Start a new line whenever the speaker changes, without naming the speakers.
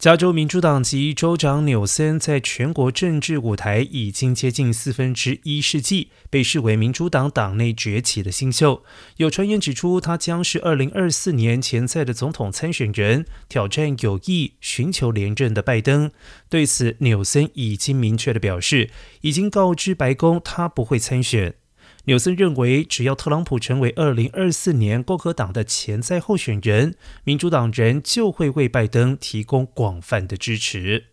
加州民主党籍州长纽森在全国政治舞台已经接近四分之一世纪，被视为民主党党内崛起的新秀。有传言指出，他将是二零二四年潜在的总统参选人，挑战有意寻求连任的拜登。对此，纽森已经明确的表示，已经告知白宫他不会参选。纽森认为，只要特朗普成为二零二四年共和党的潜在候选人，民主党人就会为拜登提供广泛的支持。